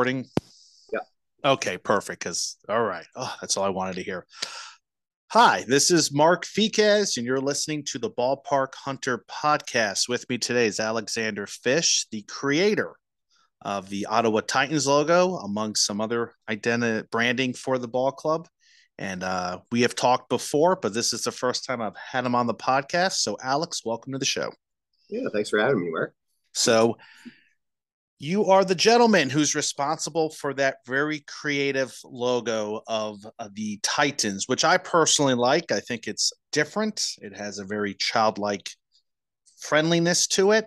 recording? Yeah. Okay, perfect. Because all right, oh, that's all I wanted to hear. Hi, this is Mark Viquez, and you're listening to the Ballpark Hunter podcast. With me today is Alexander Fish, the creator of the Ottawa Titans logo, among some other identity branding for the ball club. And uh, we have talked before, but this is the first time I've had him on the podcast. So, Alex, welcome to the show. Yeah, thanks for having me, Mark. So, you are the gentleman who's responsible for that very creative logo of uh, the Titans, which I personally like. I think it's different. It has a very childlike friendliness to it.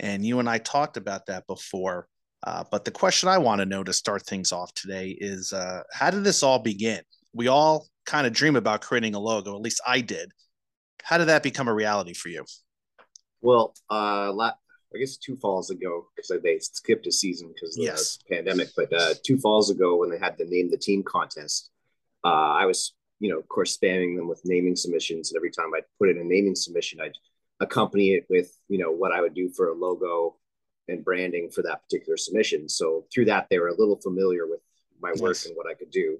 And you and I talked about that before. Uh, but the question I want to know to start things off today is uh, how did this all begin? We all kind of dream about creating a logo, at least I did. How did that become a reality for you? Well, uh, I guess two falls ago because they skipped a season because of yes. the pandemic. But uh, two falls ago, when they had the name the team contest, uh, I was, you know, of course, spamming them with naming submissions. And every time I'd put in a naming submission, I'd accompany it with, you know, what I would do for a logo and branding for that particular submission. So through that, they were a little familiar with my work and what I could do.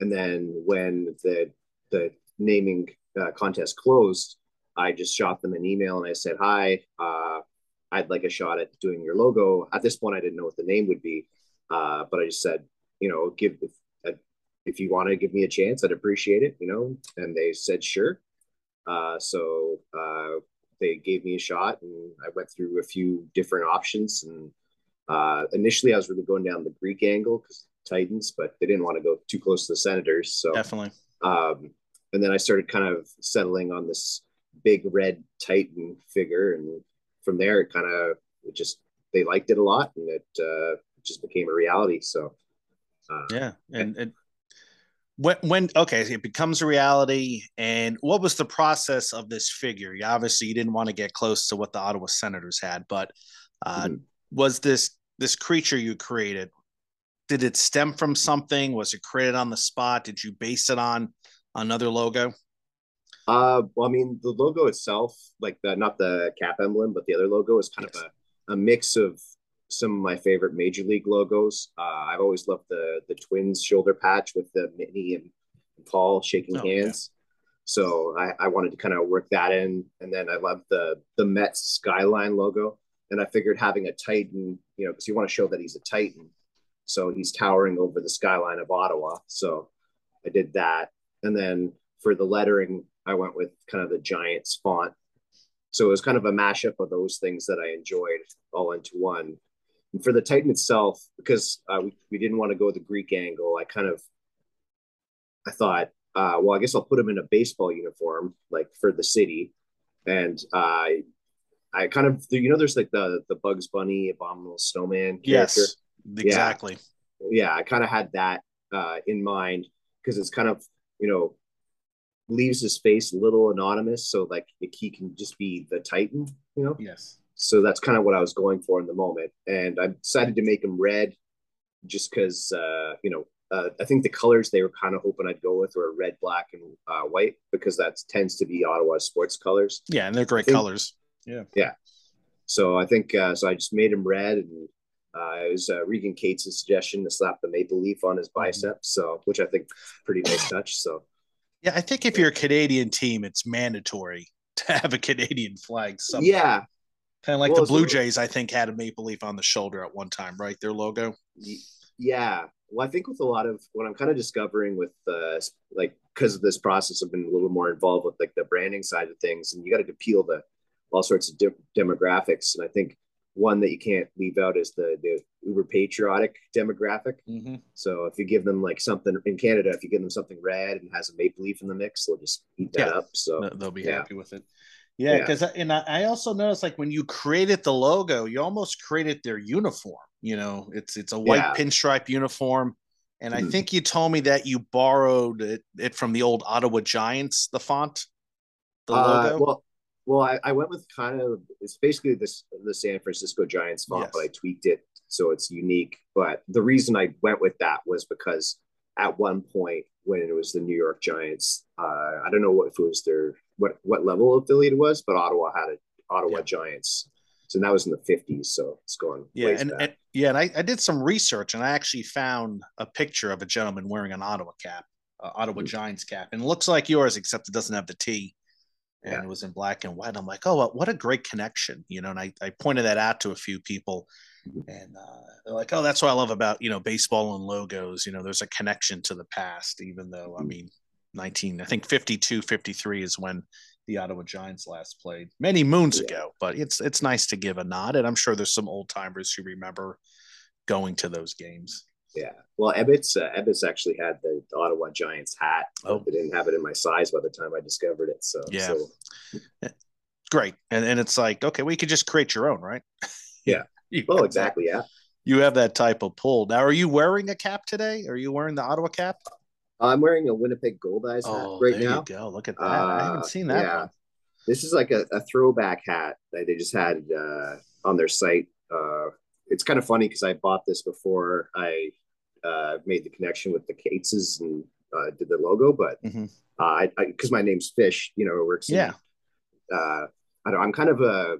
And then when the the naming uh, contest closed, I just shot them an email and I said, "Hi, uh, I'd like a shot at doing your logo. At this point, I didn't know what the name would be, uh, but I just said, you know, give if, uh, if you want to give me a chance, I'd appreciate it, you know. And they said sure. Uh, so uh, they gave me a shot, and I went through a few different options. And uh, initially, I was really going down the Greek angle because Titans, but they didn't want to go too close to the Senators. So definitely. Um, and then I started kind of settling on this big red Titan figure and from there, it kind of it just they liked it a lot, and it uh, just became a reality. So uh, yeah, and, and when when okay, it becomes a reality. And what was the process of this figure? You obviously you didn't want to get close to what the Ottawa Senators had, but uh, mm-hmm. was this this creature you created? Did it stem from something? Was it created on the spot? Did you base it on another logo? Uh, well, I mean, the logo itself, like the not the cap emblem, but the other logo is kind yes. of a, a mix of some of my favorite major league logos. Uh, I've always loved the the Twins shoulder patch with the Minnie and Paul shaking oh, hands. Yeah. So I, I wanted to kind of work that in, and then I love the the Mets skyline logo. And I figured having a Titan, you know, because you want to show that he's a Titan, so he's towering over the skyline of Ottawa. So I did that, and then for the lettering, I went with kind of the Giants font. So it was kind of a mashup of those things that I enjoyed all into one. And for the Titan itself, because uh, we, we didn't want to go the Greek angle, I kind of I thought, uh, well, I guess I'll put him in a baseball uniform, like for the city. And uh, I kind of, you know, there's like the the Bugs Bunny abominable snowman character. Yes, exactly. Yeah, yeah I kind of had that uh, in mind because it's kind of, you know, leaves his face a little anonymous, so like he can just be the Titan, you know. Yes. So that's kind of what I was going for in the moment, and I decided to make him red, just because uh, you know uh, I think the colors they were kind of hoping I'd go with were red, black, and uh, white because that tends to be Ottawa sports colors. Yeah, and they're great think, colors. Yeah. Yeah. So I think uh, so. I just made him red, and uh, it was uh, Regan Katz' suggestion to slap the maple leaf on his mm-hmm. biceps, so which I think pretty nice touch. So yeah, I think if you're a Canadian team, it's mandatory to have a Canadian flag. Somewhere. Yeah, kind of like well, the Blue Jays. I think had a maple leaf on the shoulder at one time, right? Their logo. Yeah, well, I think with a lot of what I'm kind of discovering with uh, like because of this process, I've been a little more involved with like the branding side of things, and you got to appeal to all sorts of di- demographics. And I think one that you can't leave out is the the uber patriotic demographic. Mm-hmm. So if you give them like something in Canada, if you give them something red and has a maple leaf in the mix, they'll just eat that yeah. up. So they'll be yeah. happy with it. Yeah, because yeah. and I also noticed like when you created the logo, you almost created their uniform. You know, it's it's a white pinstripe uniform. And I mm. think you told me that you borrowed it, it, from the old Ottawa Giants, the font, the logo. Uh, well, well, I, I, went with kind of it's basically this the San Francisco Giants font, yes. but I tweaked it so it's unique. But the reason I went with that was because at one point when it was the New York Giants, uh, I don't know what if it was their what what level affiliate it was, but Ottawa had it. Ottawa yeah. Giants. So that was in the 50s. So it's going. Yeah, and, and, yeah, and I, I did some research and I actually found a picture of a gentleman wearing an Ottawa cap, uh, Ottawa mm-hmm. Giants cap, and it looks like yours, except it doesn't have the T. And yeah. it was in black and white. I'm like, oh, what a great connection, you know. And I, I pointed that out to a few people, mm-hmm. and uh, they're like, oh, that's what I love about you know baseball and logos. You know, there's a connection to the past, even though I mm-hmm. mean, 19, I think 52, 53 is when the Ottawa Giants last played many moons yeah. ago. But it's it's nice to give a nod, and I'm sure there's some old timers who remember going to those games. Yeah, well, Ebbets uh, Ebbets actually had the Ottawa Giants hat. Oh, they didn't have it in my size by the time I discovered it. So yeah, so. great. And and it's like okay, well, you could just create your own, right? Yeah. oh, exactly. Yeah. You have that type of pull. Now, are you wearing a cap today? Are you wearing the Ottawa cap? I'm wearing a Winnipeg Goldeyes hat oh, right now. go. Look at that. Uh, I haven't seen that. Yeah. One. This is like a, a, throwback hat that they just had uh, on their site. Uh, it's kind of funny because I bought this before I uh, made the connection with the Katzes and uh, did their logo, but mm-hmm. Uh, I because my name's Fish, you know, it works. Yeah. In, I don't, I'm kind of a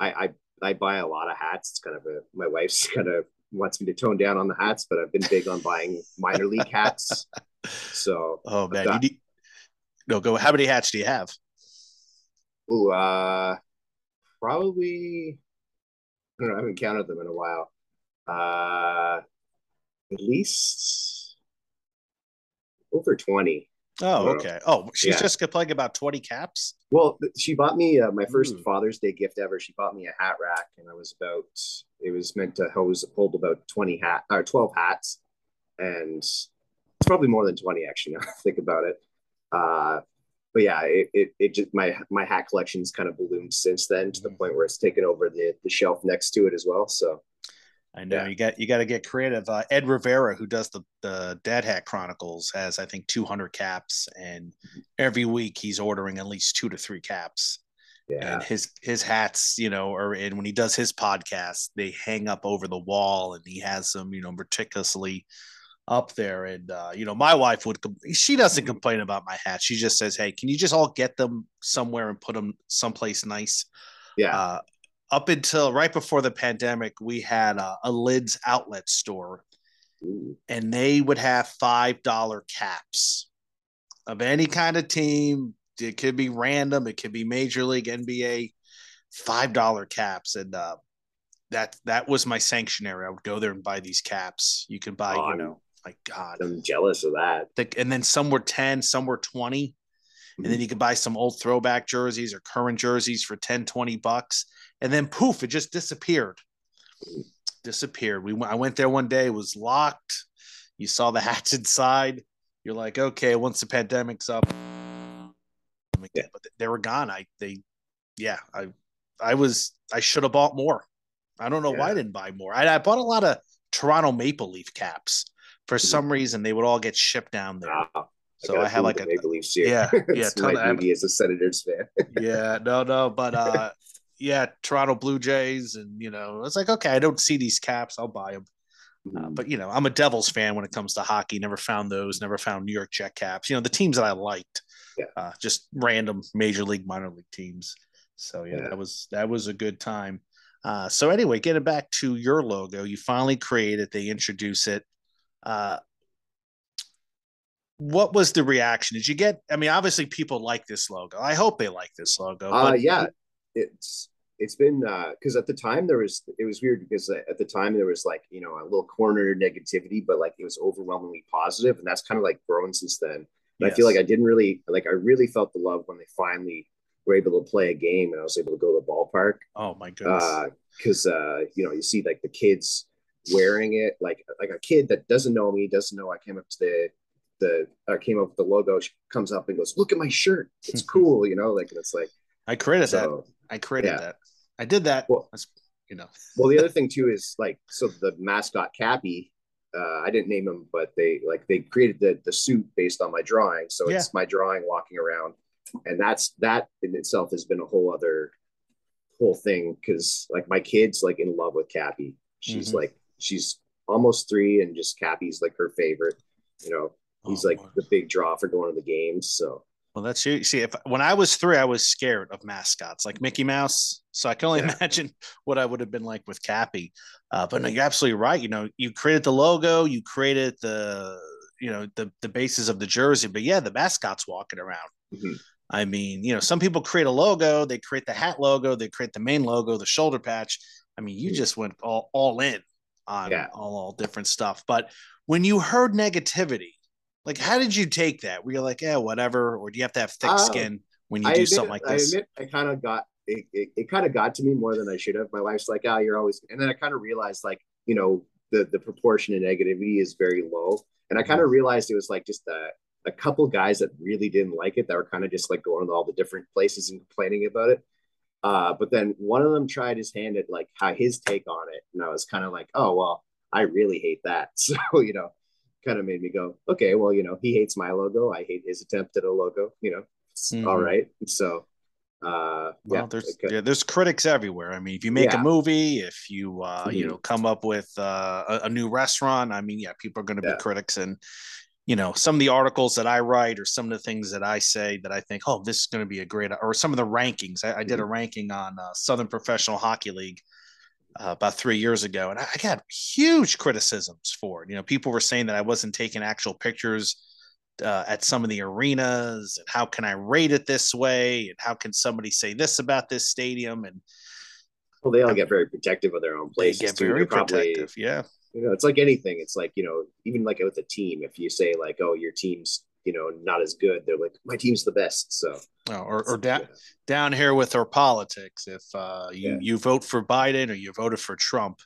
I, I I buy a lot of hats. It's kind of a my wife's kind of wants me to tone down on the hats, but I've been big on buying minor league hats. So, oh man, you need, no go. How many hats do you have? Oh, uh, probably. I don't know. I haven't counted them in a while. Uh, at least over twenty. Oh, okay. Oh, she's yeah. just playing about 20 caps. Well, she bought me uh, my first Ooh. Father's Day gift ever. She bought me a hat rack, and I was about, it was meant to hose, hold about 20 hat or 12 hats. And it's probably more than 20 actually, now I think about it. Uh, but yeah, it, it, it just, my, my hat collection's kind of ballooned since then to the mm. point where it's taken over the, the shelf next to it as well. So I know yeah. you got you got to get creative. Uh, Ed Rivera, who does the the Dad Hat Chronicles, has I think 200 caps, and every week he's ordering at least two to three caps. Yeah. And his his hats, you know, or and when he does his podcast, they hang up over the wall, and he has them, you know, meticulously up there. And uh, you know, my wife would she doesn't complain about my hat. She just says, "Hey, can you just all get them somewhere and put them someplace nice?" Yeah. Uh, up until right before the pandemic, we had a, a lids outlet store, Ooh. and they would have five dollar caps of any kind of team. It could be random. It could be Major League, NBA, five dollar caps, and uh, that that was my sanctuary. I would go there and buy these caps. You could buy, oh, you know, my God, I'm jealous of that. And then some were ten, some were 20 mm-hmm. and then mm-hmm. you could buy some old throwback jerseys or current jerseys for 10, 20 bucks and then poof, it just disappeared. Disappeared. We went, I went there one day, it was locked. You saw the hats inside. You're like, okay, once the pandemic's up, yeah. but they were gone. I they, yeah, I I was I should have bought more. I don't know yeah. why I didn't buy more. I, I bought a lot of Toronto Maple Leaf caps. For mm-hmm. some reason, they would all get shipped down there. Ah, so I, I have like a Maple Leafs here. Yeah, yeah. my duty as a Senators fan. yeah, no, no, but uh, yeah, Toronto Blue Jays, and you know, it's like okay, I don't see these caps, I'll buy them. Uh, but you know, I'm a Devils fan when it comes to hockey. Never found those. Never found New York Jet caps. You know, the teams that I liked, yeah. uh, just random major league, minor league teams. So yeah, yeah. that was that was a good time. Uh, so anyway, getting back to your logo, you finally create it. They introduce it. Uh, what was the reaction? Did you get? I mean, obviously, people like this logo. I hope they like this logo. Uh, yeah, it's it's been because uh, at the time there was it was weird because at the time there was like you know a little corner negativity, but like it was overwhelmingly positive, and that's kind of like grown since then. Yes. I feel like I didn't really like I really felt the love when they finally were able to play a game and I was able to go to the ballpark. Oh my goodness! Because uh, uh, you know you see like the kids wearing it, like like a kid that doesn't know me, doesn't know I came up to the the I came up with the logo. She comes up and goes, "Look at my shirt! It's cool," you know. Like it's like I created so, that. I created yeah. that. I did that. Well, you know. well, the other thing too is like so the mascot Cappy. Uh, I didn't name him, but they like they created the the suit based on my drawing. So yeah. it's my drawing walking around, and that's that in itself has been a whole other whole thing because like my kid's like in love with Cappy. She's mm-hmm. like she's almost three, and just Cappy's like her favorite. You know, he's oh, like the big draw for going to the games. So well, that's you. See, if when I was three, I was scared of mascots like Mickey Mouse. So I can only yeah. imagine what I would have been like with Cappy. Uh, but no, you're absolutely right. You know, you created the logo, you created the you know the the basis of the jersey, but yeah, the mascot's walking around. Mm-hmm. I mean, you know, some people create a logo, they create the hat logo, they create the main logo, the shoulder patch. I mean, you mm-hmm. just went all, all in on yeah. all, all different stuff. But when you heard negativity, like how did you take that? Were you like, yeah, whatever, or do you have to have thick uh, skin when you I do admit, something like this? I admit, I kind of got it, it, it kind of got to me more than I should have. My wife's like, oh, you're always, and then I kind of realized like, you know, the the proportion of negativity is very low, and I kind of mm-hmm. realized it was like just a a couple guys that really didn't like it that were kind of just like going to all the different places and complaining about it. Uh, but then one of them tried his hand at like how his take on it, and I was kind of like, oh well, I really hate that. So you know, kind of made me go, okay, well, you know, he hates my logo, I hate his attempt at a logo. You know, mm-hmm. all right. So uh well yeah, there's yeah, there's critics everywhere i mean if you make yeah. a movie if you uh mm-hmm. you know come up with uh, a, a, new restaurant i mean yeah people are going to be critics and you know some of the articles that i write or some of the things that i say that i think oh this is going to be a great or some of the rankings i, I did a mm-hmm. ranking on uh, southern professional hockey league uh, about three years ago and I, I got huge criticisms for it you know people were saying that i wasn't taking actual pictures uh, at some of the arenas and how can I rate it this way and how can somebody say this about this stadium and well they all get very protective of their own places they get too. very probably, protective yeah you know it's like anything it's like you know even like with a team if you say like oh your team's you know not as good they're like my team's the best so oh, or, or down down here with our politics if uh, you yeah. you vote for biden or you voted for trump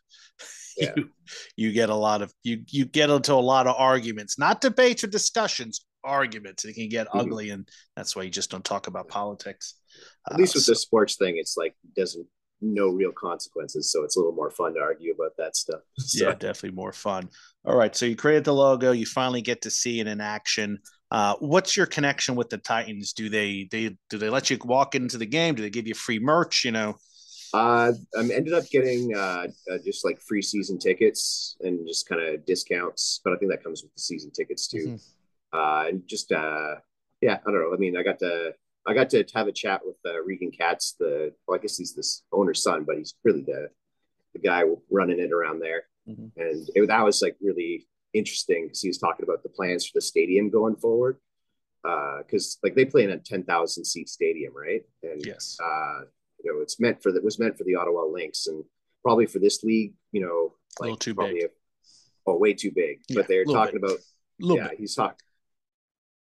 yeah. you, you get a lot of you you get into a lot of arguments, not debates or discussions, arguments. It can get mm-hmm. ugly, and that's why you just don't talk about politics. At least with so, the sports thing, it's like doesn't no real consequences, so it's a little more fun to argue about that stuff. So. Yeah, definitely more fun. All right, so you created the logo, you finally get to see it in action. Uh, what's your connection with the Titans? Do they they do they let you walk into the game? Do they give you free merch? You know, uh, I ended up getting uh, uh, just like free season tickets and just kind of discounts, but I think that comes with the season tickets too. Mm-hmm. Uh, and just uh, yeah, I don't know. I mean, I got to I got to have a chat with uh, Regan Katz, the well, I guess he's this owner's son, but he's really the the guy running it around there, mm-hmm. and it, that was like really interesting because he was talking about the plans for the stadium going forward because uh, like they play in a 10,000 seat stadium, right? And yes, uh, you know, it's meant for that was meant for the Ottawa Lynx and probably for this league, you know, like a little too big. A, oh, way too big. Yeah, but they're talking bit. about yeah, bit. he's talking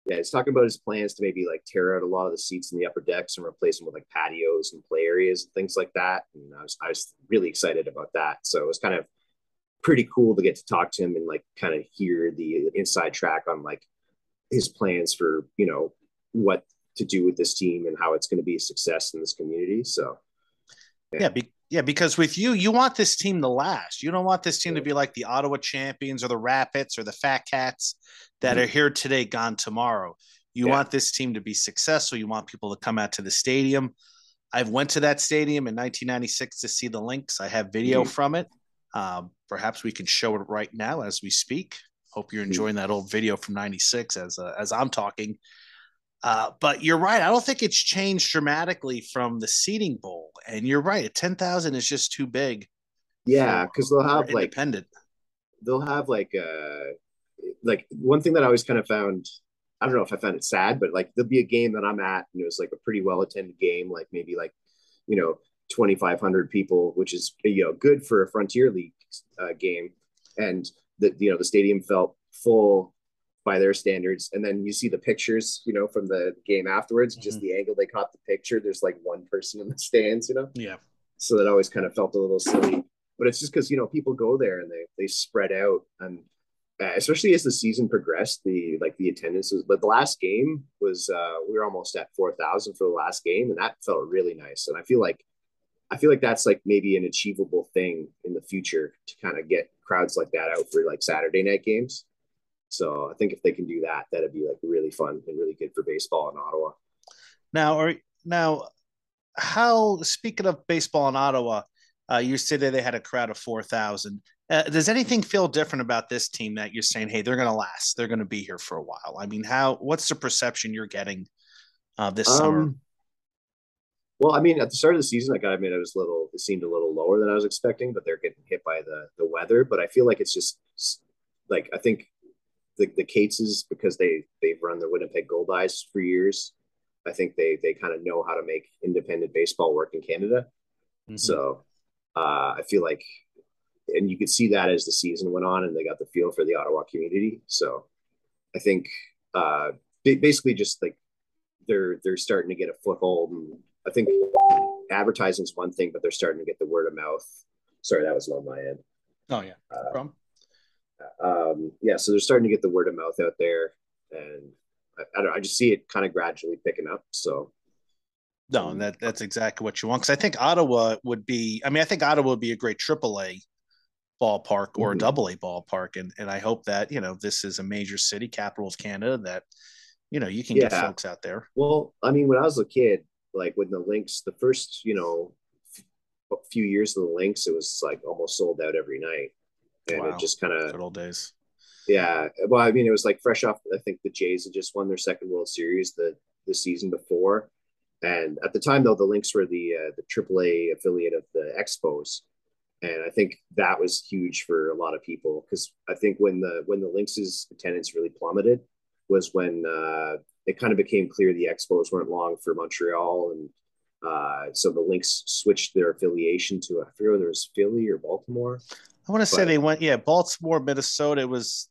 yeah, he's talking about his plans to maybe like tear out a lot of the seats in the upper decks and replace them with like patios and play areas and things like that. And I was I was really excited about that. So it was kind of pretty cool to get to talk to him and like kind of hear the inside track on like his plans for you know what to do with this team and how it's going to be a success in this community. So, yeah, yeah, be, yeah, because with you, you want this team to last. You don't want this team to be like the Ottawa Champions or the Rapids or the Fat Cats that mm-hmm. are here today, gone tomorrow. You yeah. want this team to be successful. You want people to come out to the stadium. I've went to that stadium in 1996 to see the Lynx. I have video mm-hmm. from it. Um, perhaps we can show it right now as we speak. Hope you're mm-hmm. enjoying that old video from '96 as uh, as I'm talking. Uh, but you're right. I don't think it's changed dramatically from the seating bowl. And you're right. Ten thousand is just too big. Yeah, because they'll have like independent. They'll have like uh like one thing that I always kind of found. I don't know if I found it sad, but like there'll be a game that I'm at, and it was like a pretty well attended game, like maybe like you know 2,500 people, which is you know good for a Frontier League uh, game, and the you know the stadium felt full by their standards. And then you see the pictures, you know, from the game afterwards, mm-hmm. just the angle they caught the picture. There's like one person in the stands, you know? Yeah. So that always kind of felt a little silly. But it's just because, you know, people go there and they they spread out and uh, especially as the season progressed, the like the attendance was but the last game was uh we were almost at four thousand for the last game, and that felt really nice. And I feel like I feel like that's like maybe an achievable thing in the future to kind of get crowds like that out for like Saturday night games so I think if they can do that, that'd be like really fun and really good for baseball in Ottawa. Now, are now how speaking of baseball in Ottawa, uh, you said that they had a crowd of four thousand. Uh, does anything feel different about this team that you're saying, hey, they're going to last, they're going to be here for a while? I mean, how? What's the perception you're getting uh, this um, summer? Well, I mean, at the start of the season, I got to admit, it was a little, it seemed a little lower than I was expecting, but they're getting hit by the the weather. But I feel like it's just like I think the the Katz because they they've run the Winnipeg Goldeyes for years. I think they they kind of know how to make independent baseball work in Canada. Mm-hmm. So uh, I feel like, and you could see that as the season went on, and they got the feel for the Ottawa community. So I think uh, basically just like they're they're starting to get a foothold and I think advertising is one thing, but they're starting to get the word of mouth. Sorry, that was on my end. Oh yeah. Uh, um, yeah, so they're starting to get the word of mouth out there, and I, I don't. Know, I just see it kind of gradually picking up. So. No, and that that's exactly what you want. Because I think Ottawa would be. I mean, I think Ottawa would be a great AAA ballpark or mm-hmm. a double A ballpark, and and I hope that you know this is a major city, capital of Canada, that you know you can yeah. get folks out there. Well, I mean, when I was a kid, like when the Lynx, the first, you know, f- few years of the Lynx, it was like almost sold out every night. And wow. it just kind of good old days. Yeah. Well, I mean, it was like fresh off. I think the Jays had just won their second World Series the the season before, and at the time though, the Lynx were the uh, the AAA affiliate of the Expos, and I think that was huge for a lot of people because I think when the when the Lynx's attendance really plummeted was when uh, it kind of became clear the Expos weren't long for Montreal, and uh, so the Lynx switched their affiliation to I forget whether it was Philly or Baltimore. I want to say they went, yeah, Baltimore, Minnesota. It was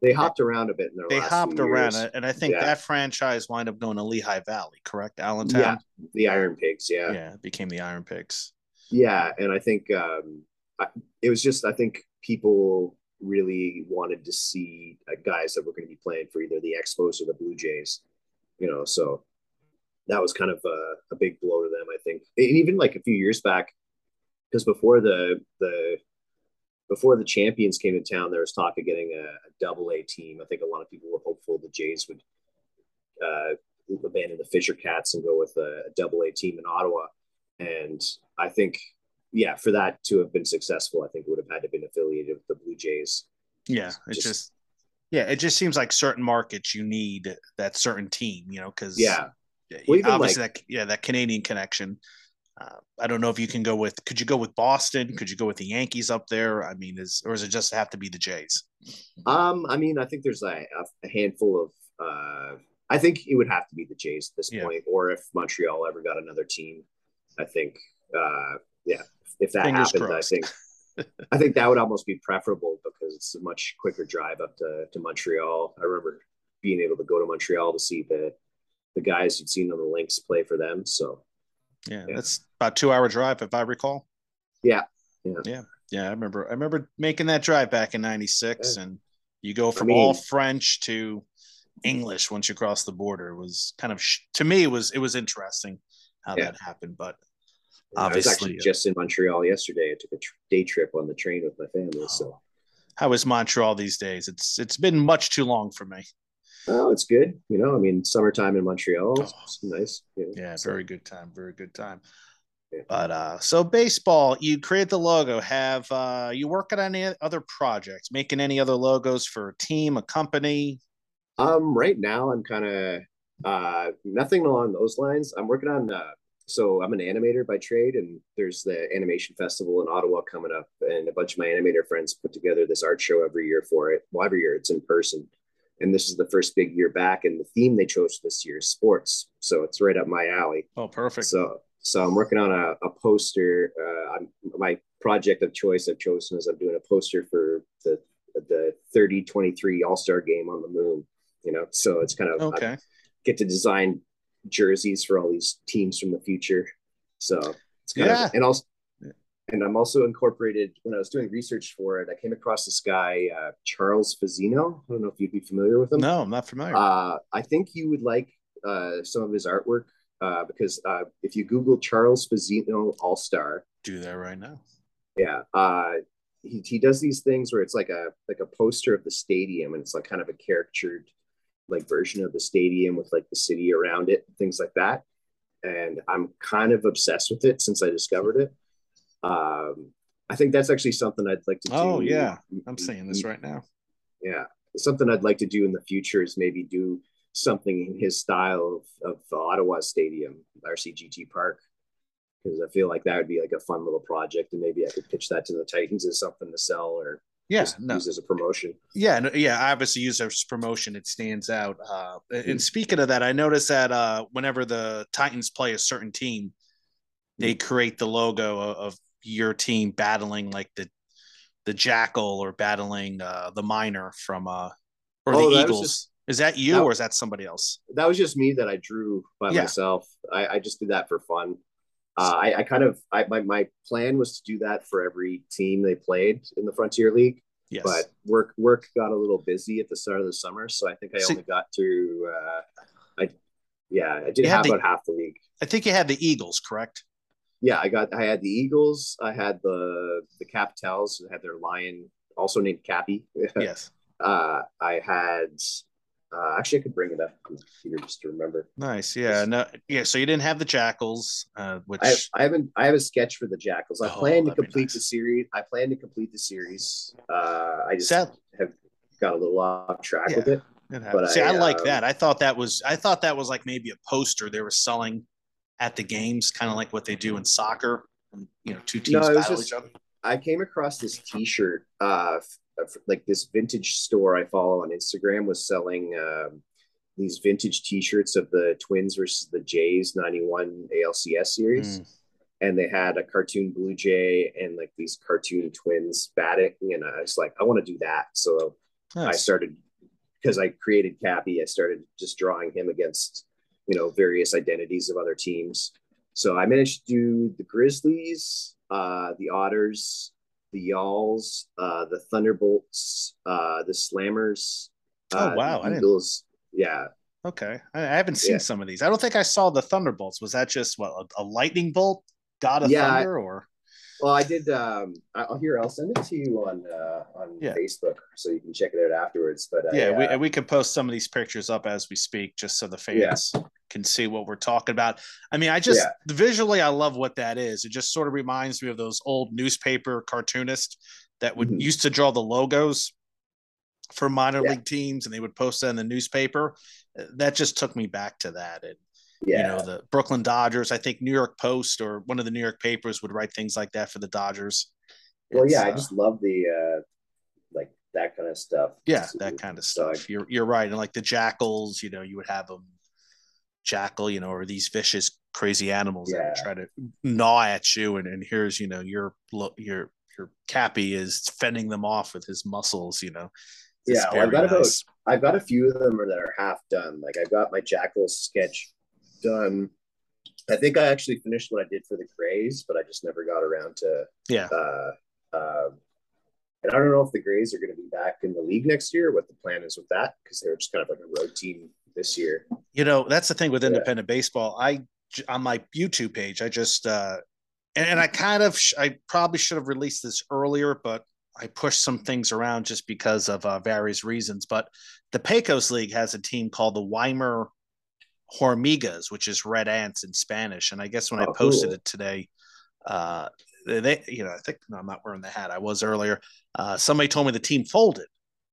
they hopped around a bit in their they hopped around years. and i think yeah. that franchise wound up going to lehigh valley correct allentown yeah the iron pigs yeah yeah became the iron pigs yeah and i think um I, it was just i think people really wanted to see uh, guys that were going to be playing for either the Expos or the Blue Jays, you know. So that was kind of a, a big blow to them, I think. And even like a few years back, because before the the before the champions came to town, there was talk of getting a, a double A team. I think a lot of people were hopeful the Jays would uh, abandon the Fisher Cats and go with a, a double A team in Ottawa. And I think yeah, for that to have been successful, I think would have had to have been affiliated with the Blue Jays. Yeah, it just, just yeah, it just seems like certain markets you need that certain team, you know, because yeah, well, obviously like, that yeah that Canadian connection. Uh, I don't know if you can go with. Could you go with Boston? Could you go with the Yankees up there? I mean, is or does it just have to be the Jays? Um, I mean, I think there's a, a handful of. Uh, I think it would have to be the Jays at this yeah. point, or if Montreal ever got another team, I think. Uh, yeah, if that Fingers happens, crossed. I think I think that would almost be preferable because it's a much quicker drive up to, to Montreal. I remember being able to go to Montreal to see the the guys you'd seen on the Lynx play for them. So yeah, yeah. that's about two hour drive if I recall. Yeah. Yeah. Yeah. Yeah. I remember I remember making that drive back in ninety six yeah. and you go from I mean, all French to English once you cross the border. It was kind of to me it was it was interesting how yeah. that happened, but Obviously, I was actually uh, just in Montreal yesterday. I took a tr- day trip on the train with my family. Oh. So, how is Montreal these days? It's it's been much too long for me. Oh, it's good. You know, I mean, summertime in Montreal, oh, nice. You know, yeah, so. very good time. Very good time. Yeah. But uh, so baseball, you create the logo. Have uh, you working on any other projects? Making any other logos for a team, a company? Um, right now I'm kind of uh, nothing along those lines. I'm working on uh, so I'm an animator by trade, and there's the animation festival in Ottawa coming up, and a bunch of my animator friends put together this art show every year for it. Well, every year it's in person, and this is the first big year back. And the theme they chose this year is sports, so it's right up my alley. Oh, perfect. So, so I'm working on a, a poster. Uh, I'm, my project of choice I've chosen is I'm doing a poster for the the 3023 All Star Game on the Moon. You know, so it's kind of okay. I get to design jerseys for all these teams from the future. So it's kind yeah. of, and also, and I'm also incorporated when I was doing research for it. I came across this guy, uh, Charles Fazzino. I don't know if you'd be familiar with him. No, I'm not familiar. Uh, I think you would like uh, some of his artwork uh, because uh, if you Google Charles Fazzino All Star, do that right now. Yeah, uh, he he does these things where it's like a like a poster of the stadium, and it's like kind of a caricatured like version of the stadium with like the city around it, things like that. And I'm kind of obsessed with it since I discovered it. Um, I think that's actually something I'd like to do. Oh yeah, I'm saying this right now. Yeah, something I'd like to do in the future is maybe do something in his style of, of Ottawa Stadium, RCGT Park, because I feel like that would be like a fun little project, and maybe I could pitch that to the Titans as something to sell or yeah, no. use as a promotion. Yeah, no, yeah, obviously use as promotion. It stands out. Uh, mm-hmm. And speaking of that, I noticed that uh, whenever the Titans play a certain team, they mm-hmm. create the logo of, of your team battling like the the jackal or battling uh, the miner from uh, or oh, the Eagles. Just, is that you that, or is that somebody else? That was just me that I drew by yeah. myself. I, I, just did that for fun. Uh, I, I, kind of I, my my plan was to do that for every team they played in the Frontier League. Yes. But work work got a little busy at the start of the summer, so I think I only got to uh, I yeah I did have the, about half the league. I think you had the Eagles, correct? Yeah, I got I had the Eagles. I had the the Capitals. Had their lion, also named Cappy. yes. Uh, I had uh, actually, I could bring it up here just to remember. Nice, yeah, no, yeah. So you didn't have the Jackals, uh, which I, I haven't. I have a sketch for the Jackals. I oh, plan to complete nice. the series. I plan to complete the series. Uh, I just Sad. have got a little off track yeah, with it. it but See, I, I like um, that. I thought that was. I thought that was like maybe a poster they were selling at the games, kind of like what they do in soccer. You know, two teams no, battle just, each other. I came across this T-shirt uh, like this vintage store I follow on Instagram was selling um, these vintage T-shirts of the Twins versus the Jays '91 ALCS series, mm. and they had a cartoon Blue Jay and like these cartoon Twins batting, and I was like, I want to do that. So nice. I started because I created Cappy. I started just drawing him against you know various identities of other teams. So I managed to do the Grizzlies, uh, the Otters, the Yalls, uh, the Thunderbolts, uh, the Slammers. oh wow! I Eagles. Yeah. Okay, I, I haven't seen yeah. some of these. I don't think I saw the Thunderbolts. Was that just what a, a lightning bolt, God of yeah, Thunder, or? Well, I did. Um, I'll here. I'll send it to you on uh, on yeah. Facebook so you can check it out afterwards. But uh, yeah, we uh, we can post some of these pictures up as we speak, just so the fans yeah. can see what we're talking about. I mean, I just yeah. visually, I love what that is. It just sort of reminds me of those old newspaper cartoonists that would mm-hmm. used to draw the logos for minor league teams, and they would post that in the newspaper. That just took me back to that, and yeah. you know the Brooklyn Dodgers. I think New York Post or one of the New York papers would write things like that for the Dodgers. Well, it's, yeah, uh, I just love the uh, like that kind of stuff. Yeah, that kind of stuff. So I, you're you're right, and like the jackals, you know, you would have them jackal, you know, or these vicious, crazy animals yeah. that try to gnaw at you, and and here's you know your your your Cappy is fending them off with his muscles, you know. It's yeah, well, I've got nice. about I've got a few of them that are half done. Like I've got my jackal sketch done. I think I actually finished what I did for the Grays, but I just never got around to. Yeah. Uh, uh, and I don't know if the Grays are going to be back in the league next year. What the plan is with that because they were just kind of like a road team this year. You know, that's the thing with independent yeah. baseball. I on my YouTube page, I just uh, and, and I kind of I probably should have released this earlier, but I pushed some things around just because of uh, various reasons. But the Pecos League has a team called the Weimar hormigas, which is red ants in Spanish. And I guess when oh, I posted cool. it today, uh, they, you know, I think no, I'm not wearing the hat. I was earlier. Uh, somebody told me the team folded,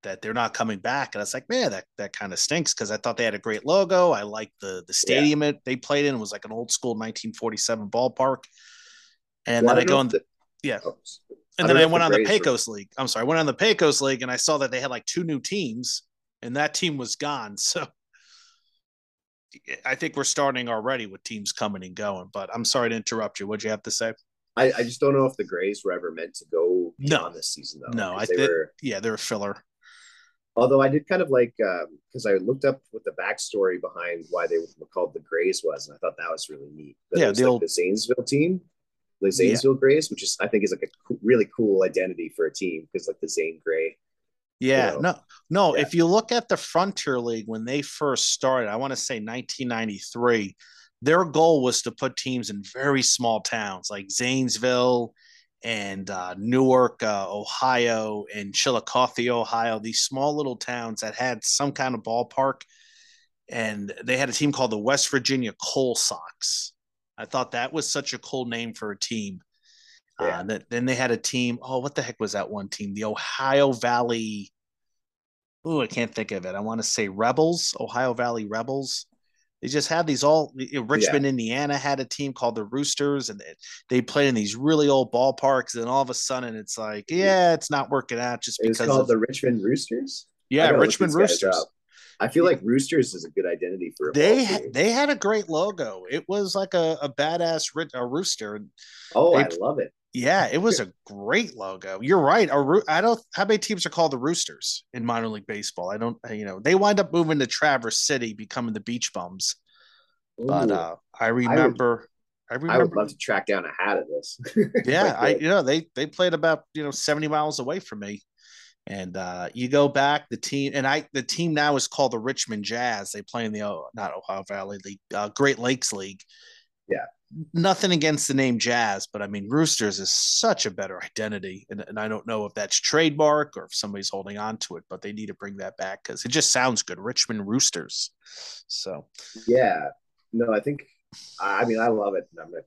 that they're not coming back, and I was like, man, that that kind of stinks because I thought they had a great logo. I liked the the stadium yeah. it they played in it was like an old school 1947 ballpark. And well, then I, I go in, the, yeah. Oh, and then I went on the Pecos were... League. I'm sorry, I went on the Pecos League, and I saw that they had like two new teams, and that team was gone. So I think we're starting already with teams coming and going. But I'm sorry to interrupt you. What'd you have to say? I, I just don't know if the Grays were ever meant to go no. on this season though. No, I think yeah, they're a filler. Although I did kind of like because um, I looked up what the backstory behind why they were called the Grays was, and I thought that was really neat. That yeah, the like old the Zanesville team, the Zanesville yeah. Grays, which is I think is like a really cool identity for a team because like the Zane Grey yeah, no, no. Yeah. If you look at the Frontier League when they first started, I want to say 1993, their goal was to put teams in very small towns like Zanesville and uh, Newark, uh, Ohio, and Chillicothe, Ohio. These small little towns that had some kind of ballpark, and they had a team called the West Virginia Coal Sox. I thought that was such a cool name for a team. Yeah. Uh, that, then they had a team. Oh, what the heck was that one team? The Ohio Valley. oh, I can't think of it. I want to say Rebels, Ohio Valley Rebels. They just had these all. Richmond, yeah. Indiana had a team called the Roosters, and they played in these really old ballparks. And all of a sudden, it's like, yeah, it's not working out just because. It's called of, the Richmond Roosters. Yeah, Richmond Roosters. I feel like Roosters is a good identity for. they they had a great logo. It was like a, a badass a rooster. Oh, they, I love it. Yeah, it was a great logo. You're right. A I don't. How many teams are called the Roosters in minor league baseball? I don't. You know, they wind up moving to Traverse City, becoming the Beach Bums. Ooh, but uh, I remember. I, would, I remember. I would love to track down a hat of this. yeah, I you know they they played about you know 70 miles away from me. And uh, you go back, the team, and I, the team now is called the Richmond Jazz. They play in the oh, not Ohio Valley League, uh, Great Lakes League. Yeah, nothing against the name Jazz, but I mean Roosters is such a better identity, and, and I don't know if that's trademark or if somebody's holding on to it, but they need to bring that back because it just sounds good, Richmond Roosters. So yeah, no, I think I mean I love it. I'm gonna,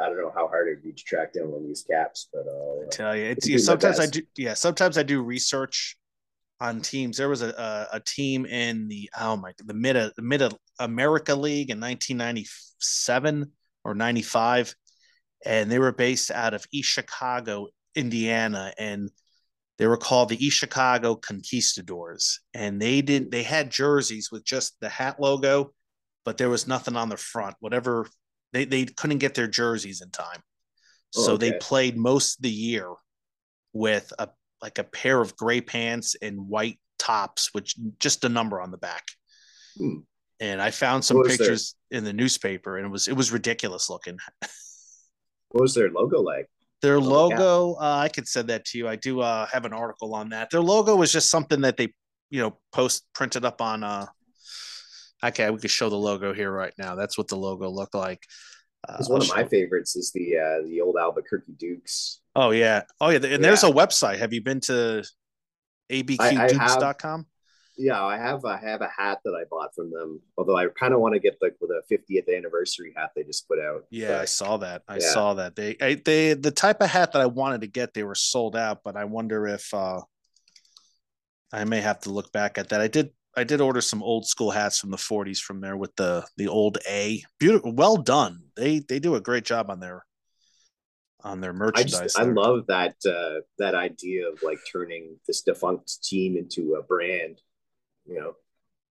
I don't know how hard it'd be to track down one of these caps, but uh, I tell you, it's you sometimes I do yeah sometimes I do research on teams. There was a, a, a team in the oh my the mid the mid America League in 1997 or 95 and they were based out of east chicago indiana and they were called the east chicago conquistadors and they didn't they had jerseys with just the hat logo but there was nothing on the front whatever they, they couldn't get their jerseys in time. So okay. they played most of the year with a like a pair of gray pants and white tops which just a number on the back. Hmm and I found some pictures their, in the newspaper, and it was it was ridiculous looking. what was their logo like? Their logo, uh, I could send that to you. I do uh, have an article on that. Their logo was just something that they, you know, post printed up on. Uh, okay, we could show the logo here right now. That's what the logo looked like. Uh, one of my favorites is the uh, the old Albuquerque Dukes. Oh yeah, oh yeah, and yeah. there's a website. Have you been to abqdukes.com? Yeah, I have I have a hat that I bought from them. Although I kind of want to get like with a 50th anniversary hat they just put out. Yeah, but, I saw that. I yeah. saw that. They I, they the type of hat that I wanted to get, they were sold out. But I wonder if uh I may have to look back at that. I did I did order some old school hats from the 40s from there with the the old A. Beautiful, well done. They they do a great job on their on their merchandise. I, just, I love that uh, that idea of like turning this defunct team into a brand you know,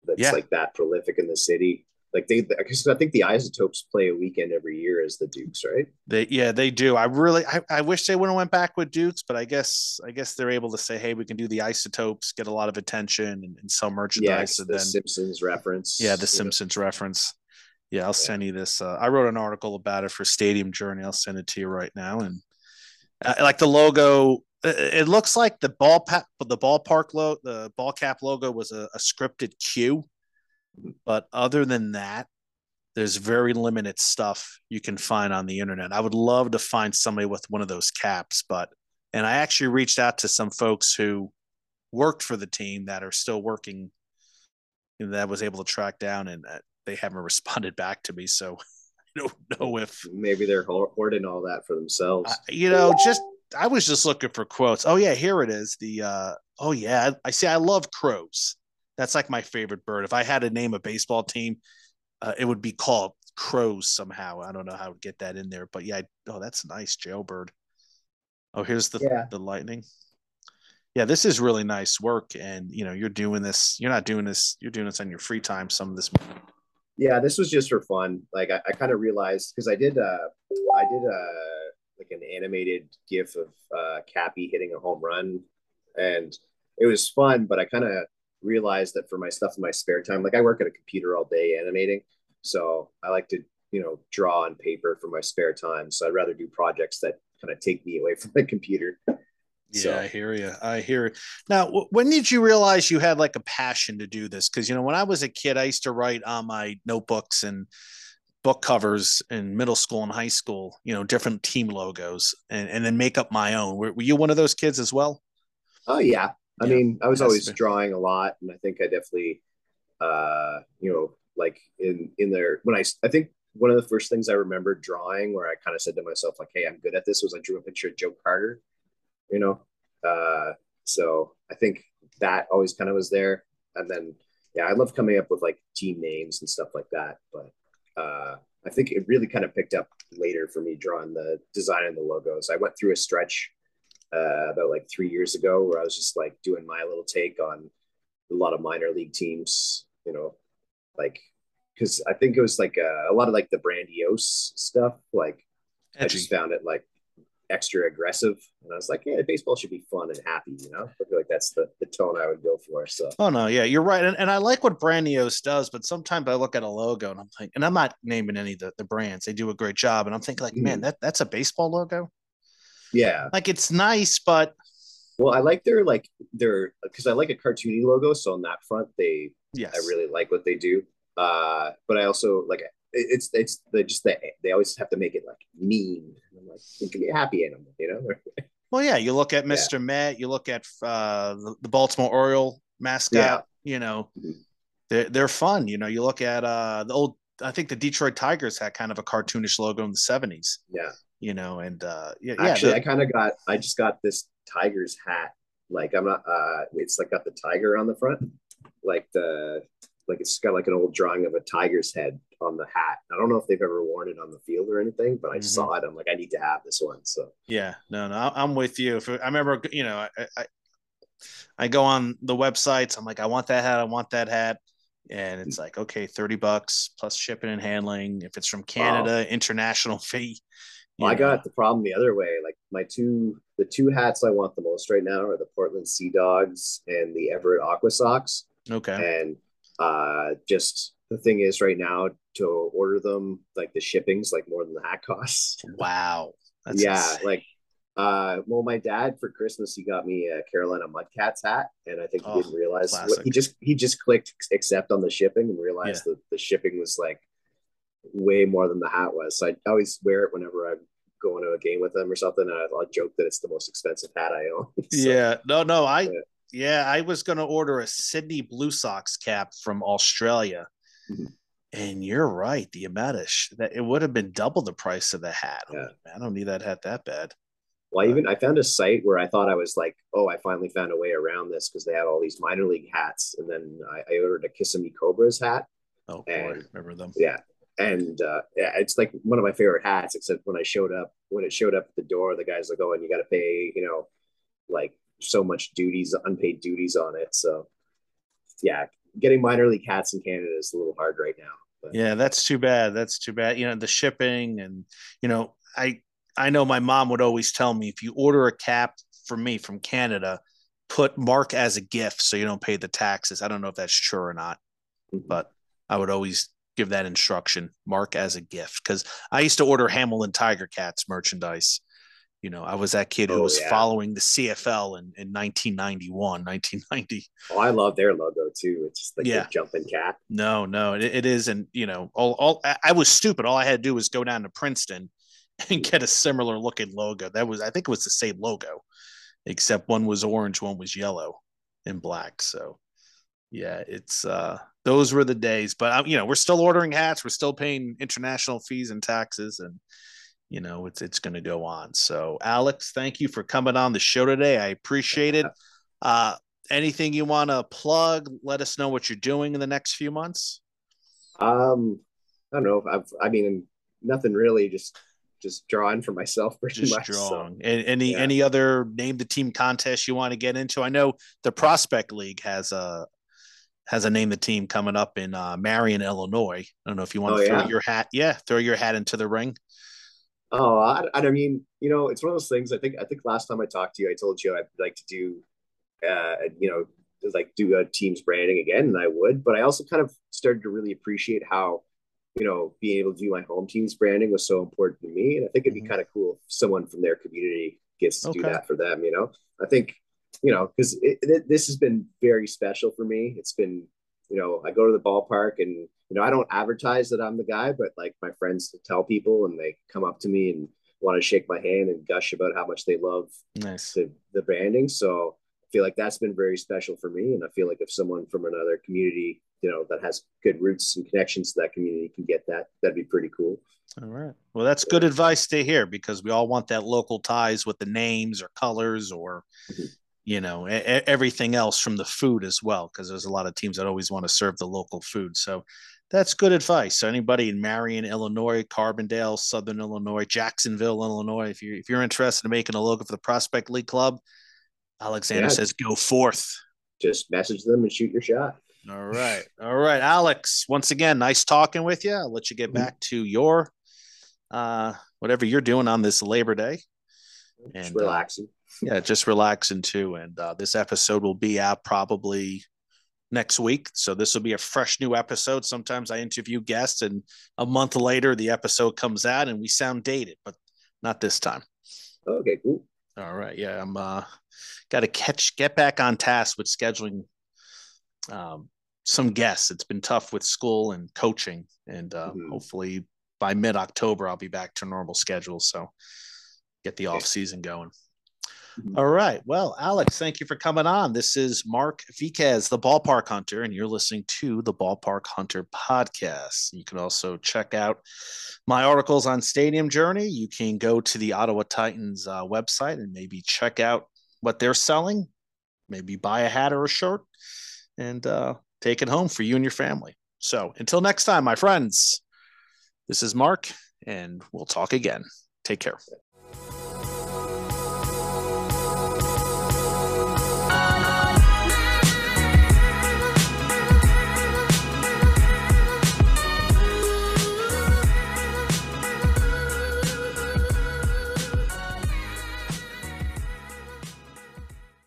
that's yeah. like that prolific in the city. Like they, because I think the Isotopes play a weekend every year as the Dukes, right? They, yeah, they do. I really, I, I wish they would have went back with Dukes, but I guess, I guess they're able to say, hey, we can do the Isotopes, get a lot of attention, and, and sell merchandise. Yeah, and the then, Simpsons reference. Yeah, the Simpsons know. reference. Yeah, I'll yeah. send you this. Uh, I wrote an article about it for Stadium Journey. I'll send it to you right now. And uh, like the logo, it looks like the ball pa- the ballpark logo, the ball cap logo was a, a, scripted cue, but other than that, there's very limited stuff you can find on the internet. I would love to find somebody with one of those caps, but and I actually reached out to some folks who worked for the team that are still working, and that was able to track down, and uh, they haven't responded back to me. So I don't know if maybe they're hoarding all that for themselves. Uh, you know, just I was just looking for quotes. Oh yeah, here it is. The uh oh yeah, I see. I love crows. That's like my favorite bird. If I had to name a baseball team, uh, it would be called crows somehow. I don't know how to get that in there, but yeah. I, oh, that's nice, jailbird. Oh, here's the yeah. the lightning. Yeah, this is really nice work, and you know, you're doing this. You're not doing this. You're doing this on your free time. Some of this. Yeah, this was just for fun. Like I, I kind of realized because I did. uh I did. uh like an animated gif of uh, Cappy hitting a home run, and it was fun. But I kind of realized that for my stuff in my spare time, like I work at a computer all day animating, so I like to you know draw on paper for my spare time. So I'd rather do projects that kind of take me away from the computer. Yeah, so. I hear you. I hear it. Now, w- when did you realize you had like a passion to do this? Because you know, when I was a kid, I used to write on my notebooks and book covers in middle school and high school, you know, different team logos and, and then make up my own. Were, were you one of those kids as well? Oh yeah. I yeah, mean, I was always drawing a lot and I think I definitely, uh, you know, like in, in there when I, I think one of the first things I remember drawing where I kind of said to myself, like, Hey, I'm good at this was I drew a picture of Joe Carter, you know? Uh, so I think that always kind of was there. And then yeah, I love coming up with like team names and stuff like that. But uh, I think it really kind of picked up later for me drawing the design and the logos. I went through a stretch uh, about like three years ago where I was just like doing my little take on a lot of minor league teams, you know, like because I think it was like a, uh, a, lot of like the Brandiose stuff. Like Edgy. I just found it like extra aggressive. And I was like, yeah, baseball should be fun and happy, you know? I feel like that's the, the tone I would go for. So, oh, no, yeah, you're right. And, and I like what Brandiose does, but sometimes I look at a logo and I'm like, and I'm not naming any of the, the brands, they do a great job. And I'm thinking, like, mm-hmm. man, that, that's a baseball logo. Yeah. Like it's nice, but. Well, I like their, like, their, because I like a cartoony logo. So on that front, they, yes, I really like what they do. Uh, but I also like it's it's the just that they always have to make it like mean. I'm like, it can be a happy animal, you know. well, yeah, you look at Mr. Yeah. Met, you look at uh, the, the Baltimore Oriole mascot. Yeah. You know, mm-hmm. they're they're fun. You know, you look at uh, the old. I think the Detroit Tigers had kind of a cartoonish logo in the '70s. Yeah. You know, and uh, yeah, actually, yeah, I kind of got. I just got this Tigers hat. Like I'm not. uh It's like got the tiger on the front, like the like it's got like an old drawing of a tiger's head on the hat. I don't know if they've ever worn it on the field or anything, but I mm-hmm. saw it. I'm like, I need to have this one. So yeah, no, no, I'm with you. I remember, you know, I, I, I go on the websites. I'm like, I want that hat. I want that hat. And it's like, okay, 30 bucks plus shipping and handling. If it's from Canada, international fee. Well, I got the problem the other way. Like my two, the two hats I want the most right now are the Portland Sea Dogs and the Everett Aqua Sox. Okay. And uh, just the thing is right now to order them, like the shipping's like more than the hat costs. Wow. That's yeah. Insane. Like, uh, well, my dad for Christmas, he got me a Carolina Mudcats hat. And I think he oh, didn't realize what, he just, he just clicked accept on the shipping and realized yeah. that the shipping was like way more than the hat was. So I always wear it whenever I'm going to a game with them or something. And I, I joke that it's the most expensive hat I own. so, yeah. No, no, I, yeah. Yeah, I was going to order a Sydney Blue Sox cap from Australia. Mm-hmm. And you're right, the Ametish that it would have been double the price of the hat. Yeah. I don't need that hat that bad. Well, even I found a site where I thought I was like, oh, I finally found a way around this because they had all these minor league hats, and then I, I ordered a Kissimmee Cobras hat. Oh, and, boy, remember them? Yeah, and uh, yeah, it's like one of my favorite hats. Except when I showed up, when it showed up at the door, the guy's like, "Oh, and you got to pay, you know, like so much duties, unpaid duties on it. So yeah, getting minor league hats in Canada is a little hard right now. But. Yeah, that's too bad. That's too bad. You know, the shipping and you know, I I know my mom would always tell me if you order a cap for me from Canada, put mark as a gift so you don't pay the taxes. I don't know if that's true or not, mm-hmm. but I would always give that instruction mark as a gift because I used to order Hamilton Tiger Cats merchandise you know, I was that kid who oh, was yeah. following the CFL in, in 1991, 1990. Oh, I love their logo too. It's just like yeah. jumping cat. No, no, it, it is. And, you know, all, all I was stupid. All I had to do was go down to Princeton and get a similar looking logo. That was, I think it was the same logo, except one was orange, one was yellow and black. So, yeah, it's, uh, those were the days. But, um, you know, we're still ordering hats, we're still paying international fees and taxes. And, you know it's it's going to go on. So alex thank you for coming on the show today. I appreciate it. Uh anything you want to plug? Let us know what you're doing in the next few months. Um i don't know i've i mean nothing really just just drawing for myself pretty just much drawing. So, any yeah. any other name the team contest you want to get into? I know the prospect league has a has a name the team coming up in uh, marion illinois. I don't know if you want oh, to throw yeah? your hat yeah throw your hat into the ring Oh, I, I mean, you know, it's one of those things. I think I think last time I talked to you, I told you I'd like to do, uh, you know, like do a team's branding again, and I would. But I also kind of started to really appreciate how, you know, being able to do my home team's branding was so important to me, and I think it'd be mm-hmm. kind of cool if someone from their community gets to okay. do that for them. You know, I think, you know, because this has been very special for me. It's been, you know, I go to the ballpark and you know, I don't advertise that I'm the guy, but like my friends tell people and they come up to me and want to shake my hand and gush about how much they love nice. the, the branding. So I feel like that's been very special for me. And I feel like if someone from another community, you know, that has good roots and connections to that community can get that, that'd be pretty cool. All right. Well, that's good advice to hear because we all want that local ties with the names or colors or, mm-hmm you know a- everything else from the food as well because there's a lot of teams that always want to serve the local food so that's good advice. So anybody in marion illinois carbondale southern illinois jacksonville illinois if you're if you're interested in making a logo for the prospect league club alexander yeah. says go forth. Just message them and shoot your shot. All right all right alex once again nice talking with you i'll let you get mm-hmm. back to your uh whatever you're doing on this labor day. And just relaxing. uh, yeah, just relaxing too. And uh, this episode will be out probably next week. So this will be a fresh new episode. Sometimes I interview guests, and a month later the episode comes out, and we sound dated, but not this time. Okay, cool. All right, yeah, I'm uh, got to catch get back on task with scheduling um, some guests. It's been tough with school and coaching, and uh, mm-hmm. hopefully by mid October I'll be back to normal schedule. So get the off season going. All right. Well, Alex, thank you for coming on. This is Mark Viquez, the Ballpark Hunter, and you're listening to the Ballpark Hunter podcast. You can also check out my articles on Stadium Journey. You can go to the Ottawa Titans uh, website and maybe check out what they're selling, maybe buy a hat or a shirt, and uh, take it home for you and your family. So until next time, my friends, this is Mark, and we'll talk again. Take care.